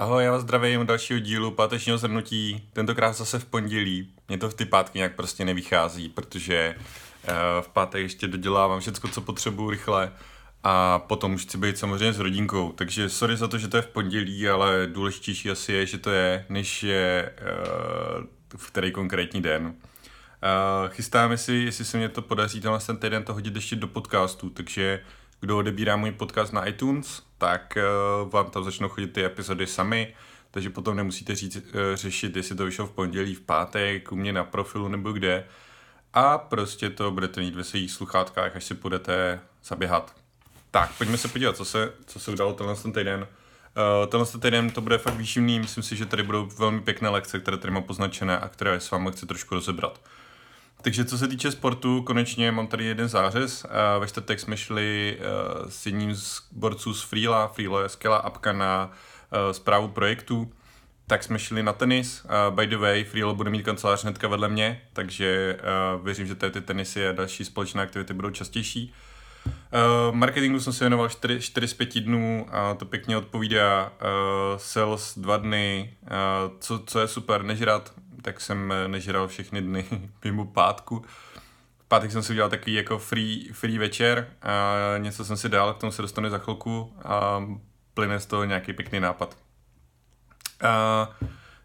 Ahoj, já vás zdravím u dalšího dílu pátečního zhrnutí, tentokrát zase v pondělí. Mě to v ty pátky nějak prostě nevychází, protože uh, v pátek ještě dodělávám všechno, co potřebuju rychle a potom už chci být samozřejmě s rodinkou. Takže sorry za to, že to je v pondělí, ale důležitější asi je, že to je, než je uh, v který konkrétní den. Uh, chystáme si, jestli se mě to podaří tenhle ten týden to hodit ještě do podcastu, takže kdo odebírá můj podcast na iTunes, tak uh, vám tam začnou chodit ty epizody sami, takže potom nemusíte říct, uh, řešit, jestli to vyšlo v pondělí, v pátek, u mě na profilu nebo kde. A prostě to budete mít ve svých sluchátkách, až si budete zaběhat. Tak, pojďme se podívat, co se, co se udalo tenhle ten týden. Uh, tenhle ten týden to bude fakt výživný, myslím si, že tady budou velmi pěkné lekce, které tady mám poznačené a které s vámi chci trošku rozebrat. Takže co se týče sportu, konečně mám tady jeden zářez. Ve čtvrtek jsme šli eh, s jedním z borců z Freela. Freela je skvělá apka na zprávu eh, projektu. Tak jsme šli na tenis. By the way, Freelo bude mít kancelář hnedka vedle mě, takže eh, věřím, že tady ty tenisy a další společné aktivity budou častější. Marketingu jsem se věnoval 4, 4 z 5 dnů a to pěkně odpovídá. Sales 2 dny, co, co je super, nežrat tak jsem eh, nežral všechny dny mimo pátku. V pátek jsem si udělal takový jako free, free večer a něco jsem si dal, k tomu se dostane za chvilku a plyne z toho nějaký pěkný nápad. A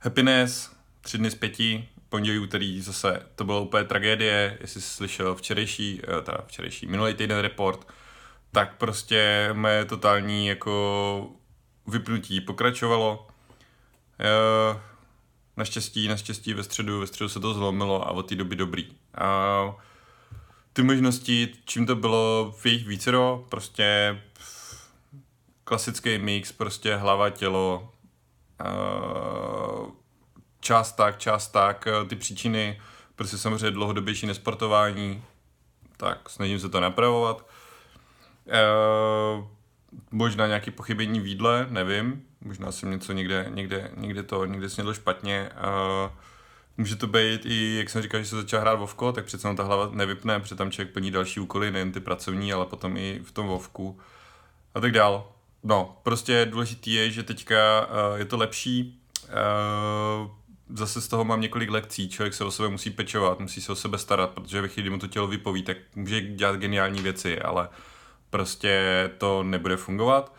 happiness, tři dny z pěti, pondělí, úterý zase, to bylo úplně tragédie, jestli jsi slyšel včerejší, eh, teda včerejší, minulý týden report, tak prostě mé totální jako vypnutí pokračovalo. Naštěstí, naštěstí ve středu, ve středu se to zlomilo a od té doby dobrý. A ty možnosti, čím to bylo v jejich vícero, prostě klasický mix, prostě hlava, tělo, část tak, část tak, ty příčiny, prostě samozřejmě dlouhodobější nesportování, tak snažím se to napravovat. Možná nějaké pochybení v jídle, nevím, možná jsem něco někde, někde, někde to, někde snědl špatně. Uh, může to být i, jak jsem říkal, že se začal hrát Vovko, tak přece ta hlava nevypne, protože tam člověk plní další úkoly, nejen ty pracovní, ale potom i v tom Vovku a tak dál. No, prostě důležitý je, že teďka uh, je to lepší, uh, zase z toho mám několik lekcí, člověk se o sebe musí pečovat, musí se o sebe starat, protože ve chvíli, kdy mu to tělo vypoví, tak může dělat geniální věci, ale prostě to nebude fungovat.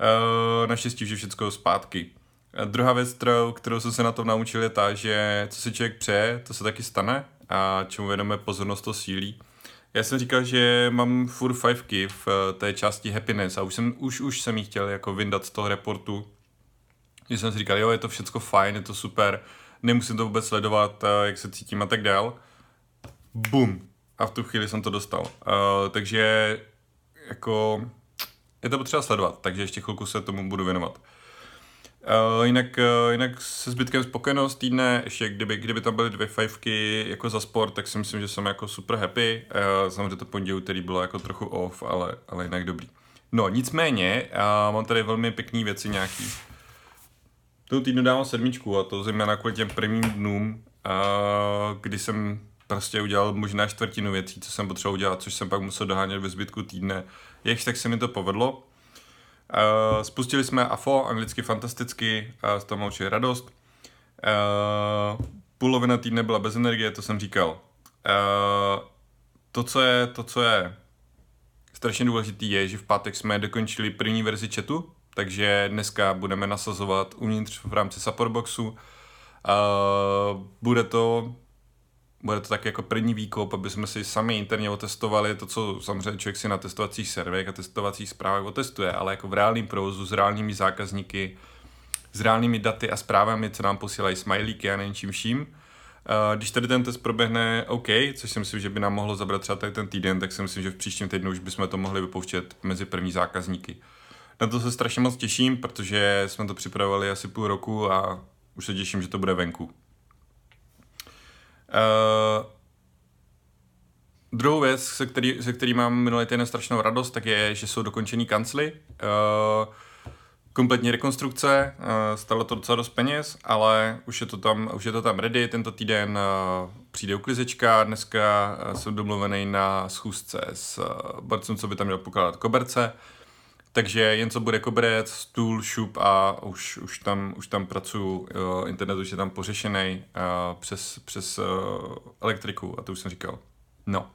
Uh, naštěstí už je všechno zpátky. A druhá věc, kterou, kterou jsem se na tom naučil, je ta, že co si člověk přeje, to se taky stane a čemu věnujeme pozornost, to sílí. Já jsem říkal, že mám furt fivky v eh, té části happiness a už jsem, už, už jsem jí chtěl jako vyndat z toho reportu. Že jsem si říkal, jo, je to všechno fajn, je to super, nemusím to vůbec sledovat, eh, jak se cítím a tak dál. Bum. A v tu chvíli jsem to dostal. Uh, takže jako je to potřeba sledovat, takže ještě chvilku se tomu budu věnovat. Uh, jinak, uh, jinak se zbytkem spokojenost týdne, ještě kdyby, kdyby tam byly dvě fajfky jako za sport, tak si myslím, že jsem jako super happy. Uh, samozřejmě to pondělí, který bylo jako trochu off, ale, ale jinak dobrý. No nicméně, uh, mám tady velmi pěkný věci nějaký. Tomu týdnu dávám sedmičku a to zejména kvůli těm prvním dnům, uh, kdy jsem prostě udělal možná čtvrtinu věcí, co jsem potřeboval udělat, což jsem pak musel dohánět ve zbytku týdne. Jakž tak se mi to povedlo. Uh, spustili jsme AFO, anglicky fantasticky, uh, z toho mám radost. Uh, polovina týdne byla bez energie, to jsem říkal. Uh, to, co je, to, co je strašně důležitý, je, že v pátek jsme dokončili první verzi chatu, takže dneska budeme nasazovat uvnitř v rámci Supportboxu. Uh, bude to bude to tak jako první výkop, aby jsme si sami interně otestovali to, co samozřejmě člověk si na testovacích serverech a testovacích zprávách otestuje, ale jako v reálném provozu s reálnými zákazníky, s reálnými daty a zprávami, co nám posílají smajlíky a nevím čím vším. Když tady ten test proběhne OK, což si myslím, že by nám mohlo zabrat třeba tady ten týden, tak si myslím, že v příštím týdnu už bychom to mohli vypouštět mezi první zákazníky. Na to se strašně moc těším, protože jsme to připravovali asi půl roku a už se těším, že to bude venku. Uh, druhou věc, se který, se který mám minulý týden strašnou radost, tak je, že jsou dokončený kancly. Uh, kompletní rekonstrukce, uh, stalo to docela dost peněz, ale už je to tam, už je to tam ready, tento týden uh, přijde uklizečka, dneska uh, jsem domluvený na schůzce s uh, borcem, co by tam měl pokládat koberce, takže jen co bude koberec, stůl, šup a už, už, tam, už tam pracuju, jo, internet už je tam pořešený uh, přes, přes uh, elektriku a to už jsem říkal. No.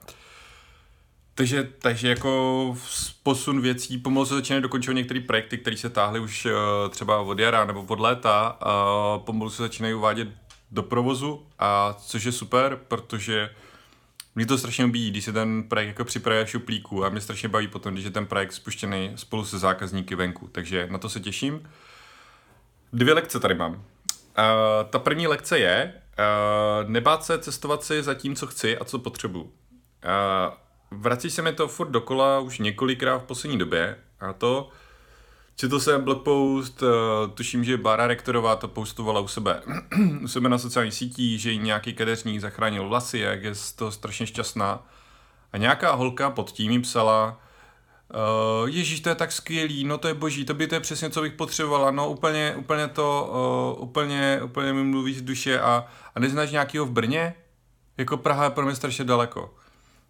Takže, takže jako posun věcí, pomalu se začínají dokončovat některé projekty, které se táhly už třeba od jara nebo od léta pomalu se začínají uvádět do provozu, a což je super, protože mě to strašně baví, když se ten projekt jako připravuje šuplíku a mě strašně baví potom, když je ten projekt spuštěný spolu se zákazníky venku, takže na to se těším. Dvě lekce tady mám. Uh, ta první lekce je uh, nebát se cestovat si za tím, co chci a co potřebuju. Uh, vrací se mi to furt dokola už několikrát v poslední době a to Četl jsem blogpost, uh, tuším, že Bára Rektorová to postovala u sebe, u sebe na sociálních sítích, že jí nějaký kadeřník zachránil vlasy, jak je z toho strašně šťastná. A nějaká holka pod tím jí psala, uh, Ježíš, to je tak skvělý, no to je boží, to by to je přesně, co bych potřebovala, no úplně, úplně to, uh, úplně, úplně mi mluví z duše a, a neznáš nějakýho v Brně? Jako Praha je pro mě strašně daleko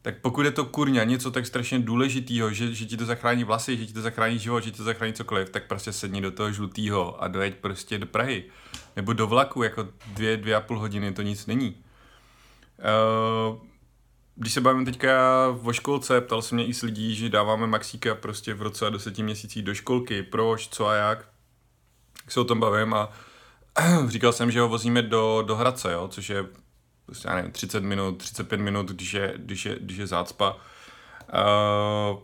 tak pokud je to kurňa něco tak strašně důležitého, že, že ti to zachrání vlasy, že ti to zachrání život, že ti to zachrání cokoliv, tak prostě sedni do toho žlutého a dojeď prostě do Prahy. Nebo do vlaku, jako dvě, dvě a půl hodiny, to nic není. Uh, když se bavím teďka o školce, ptal se mě i s lidí, že dáváme Maxíka prostě v roce a deseti měsících do školky, proč, co a jak. Tak se o tom bavím a říkal jsem, že ho vozíme do, do Hradce, jo, což je prostě, já nevím, 30 minut, 35 minut, když je, když je, když je zácpa. Uh,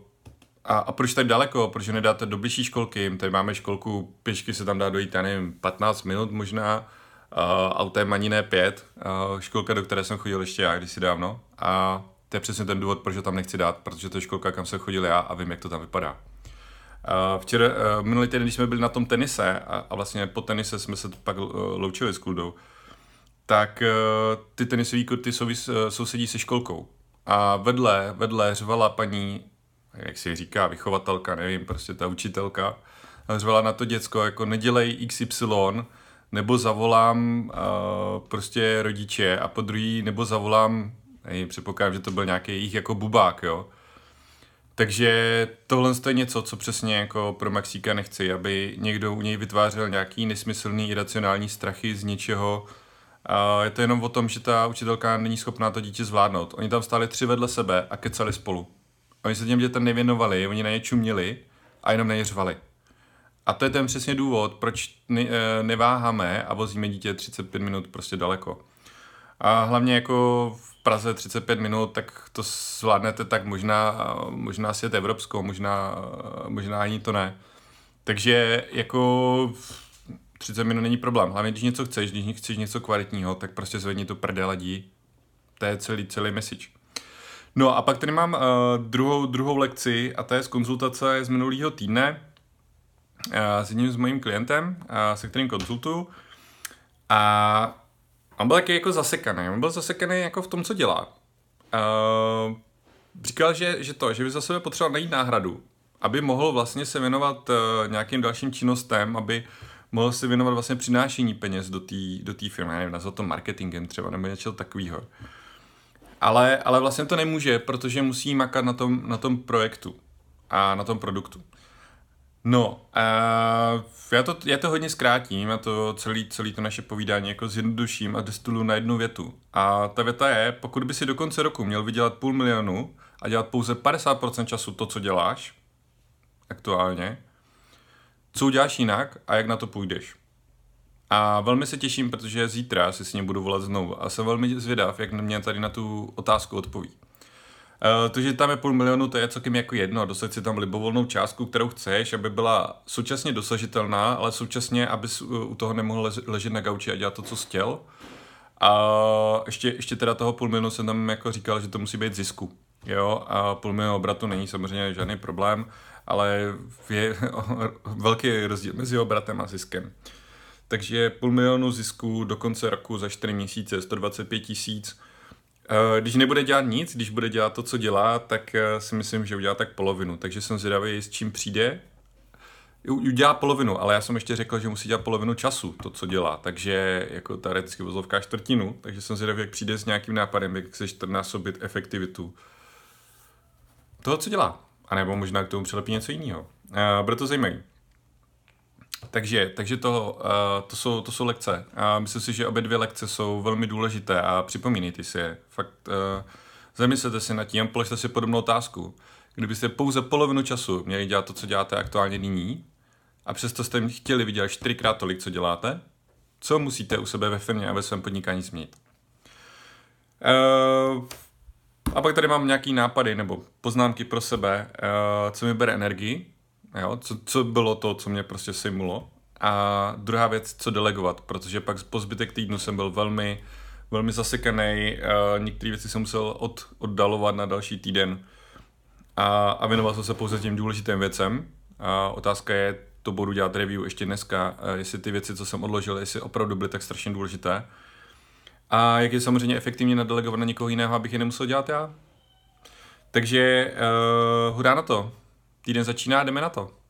a, a proč tak daleko? Proč nedáte do blížší školky? Tady máme školku, pěšky se tam dá dojít, já nevím, 15 minut možná, uh, autem ani ne 5. Uh, školka, do které jsem chodil ještě já kdysi dávno. A to je přesně ten důvod, proč ho tam nechci dát, protože to je školka, kam jsem chodil já a vím, jak to tam vypadá. Včera, minulý týden, když jsme byli na tom tenise a, a vlastně po tenise jsme se pak loučili s Kludou, tak uh, ty tenisové kurty uh, sousedí se školkou. A vedle, vedle řvala paní, jak si říká, vychovatelka, nevím, prostě ta učitelka, řvala na to děcko, jako nedělej XY, nebo zavolám uh, prostě rodiče a po druhý, nebo zavolám, nevím, předpokládám, že to byl nějaký jejich jako bubák, jo. Takže tohle je něco, co přesně jako pro Maxíka nechci, aby někdo u něj vytvářel nějaký nesmyslný iracionální strachy z něčeho, je to jenom o tom, že ta učitelka není schopná to dítě zvládnout. Oni tam stáli tři vedle sebe a kecali spolu. Oni se těm dětem nevěnovali, oni na ně čuměli a jenom na ně řvali. A to je ten přesně důvod, proč eh, neváháme a vozíme dítě 35 minut prostě daleko. A hlavně jako v Praze 35 minut, tak to zvládnete tak možná, možná svět evropskou, možná, možná ani to ne. Takže jako 30 minut není problém. Hlavně, když něco chceš, když chceš něco kvalitního, tak prostě zvedni tu prdel a dí. To je celý, celý message. No a pak tady mám uh, druhou, druhou lekci a to je z konzultace z minulého týdne uh, s jedním s mojím klientem, uh, se kterým konzultuju. A on byl taky jako zasekaný. On byl zasekaný jako v tom, co dělá. Uh, říkal, že, že to, že by za sebe potřeboval najít náhradu, aby mohl vlastně se věnovat uh, nějakým dalším činnostem, aby uh, mohl si věnovat vlastně přinášení peněz do té do tý firmy, nevím, nazvat to marketingem třeba, nebo něco takového. Ale, ale vlastně to nemůže, protože musí makat na tom, na tom projektu a na tom produktu. No, uh, já, to, já to hodně zkrátím a to celý, celý to naše povídání jako zjednoduším a destilu na jednu větu. A ta věta je, pokud by si do konce roku měl vydělat půl milionu a dělat pouze 50% času to, co děláš aktuálně, co uděláš jinak a jak na to půjdeš. A velmi se těším, protože zítra si s ním budu volat znovu a jsem velmi zvědav, jak mě tady na tu otázku odpoví. Uh, to, že tam je půl milionu, to je celkem jako jedno. Dostat si tam libovolnou částku, kterou chceš, aby byla současně dosažitelná, ale současně, aby u toho nemohl ležet na gauči a dělat to, co chtěl. A ještě, ještě teda toho půl milionu jsem tam jako říkal, že to musí být zisku. Jo, a půl milionu obratu není samozřejmě žádný problém ale je velký rozdíl mezi obratem a ziskem. Takže půl milionu zisku do konce roku za 4 měsíce, 125 tisíc. Eh, když nebude dělat nic, když bude dělat to, co dělá, tak eh, si myslím, že udělá tak polovinu. Takže jsem zvědavý, s čím přijde. Udělá polovinu, ale já jsem ještě řekl, že musí dělat polovinu času, to, co dělá. Takže jako teoreticky vozovká čtvrtinu. Takže jsem zvědavý, jak přijde s nějakým nápadem, jak se čtrnásobit efektivitu toho, co dělá. A nebo možná k tomu přilepí něco jiného. Uh, bude to zajímavý. Takže, takže to, uh, to, jsou, to jsou lekce. A myslím si, že obě dvě lekce jsou velmi důležité a připomínejte si je. Fakt uh, zamyslete si nad tím, položte si podobnou otázku. Kdybyste pouze polovinu času měli dělat to, co děláte aktuálně nyní, a přesto jste chtěli vydělat čtyřikrát tolik, co děláte, co musíte u sebe ve firmě a ve svém podnikání změnit. Uh, a pak tady mám nějaký nápady nebo poznámky pro sebe, uh, co mi bere energii, jo, co, co bylo to, co mě prostě simulo. A druhá věc, co delegovat, protože pak po zbytek týdnu jsem byl velmi, velmi zasekaný, uh, některé věci jsem musel od, oddalovat na další týden a, a věnoval jsem se pouze těm důležitým věcem. A otázka je, to budu dělat review ještě dneska, jestli ty věci, co jsem odložil, jestli opravdu byly tak strašně důležité. A jak je samozřejmě efektivně nadelegovat na někoho jiného, abych je nemusel dělat já. Takže uh, hurá na to. Týden začíná, jdeme na to.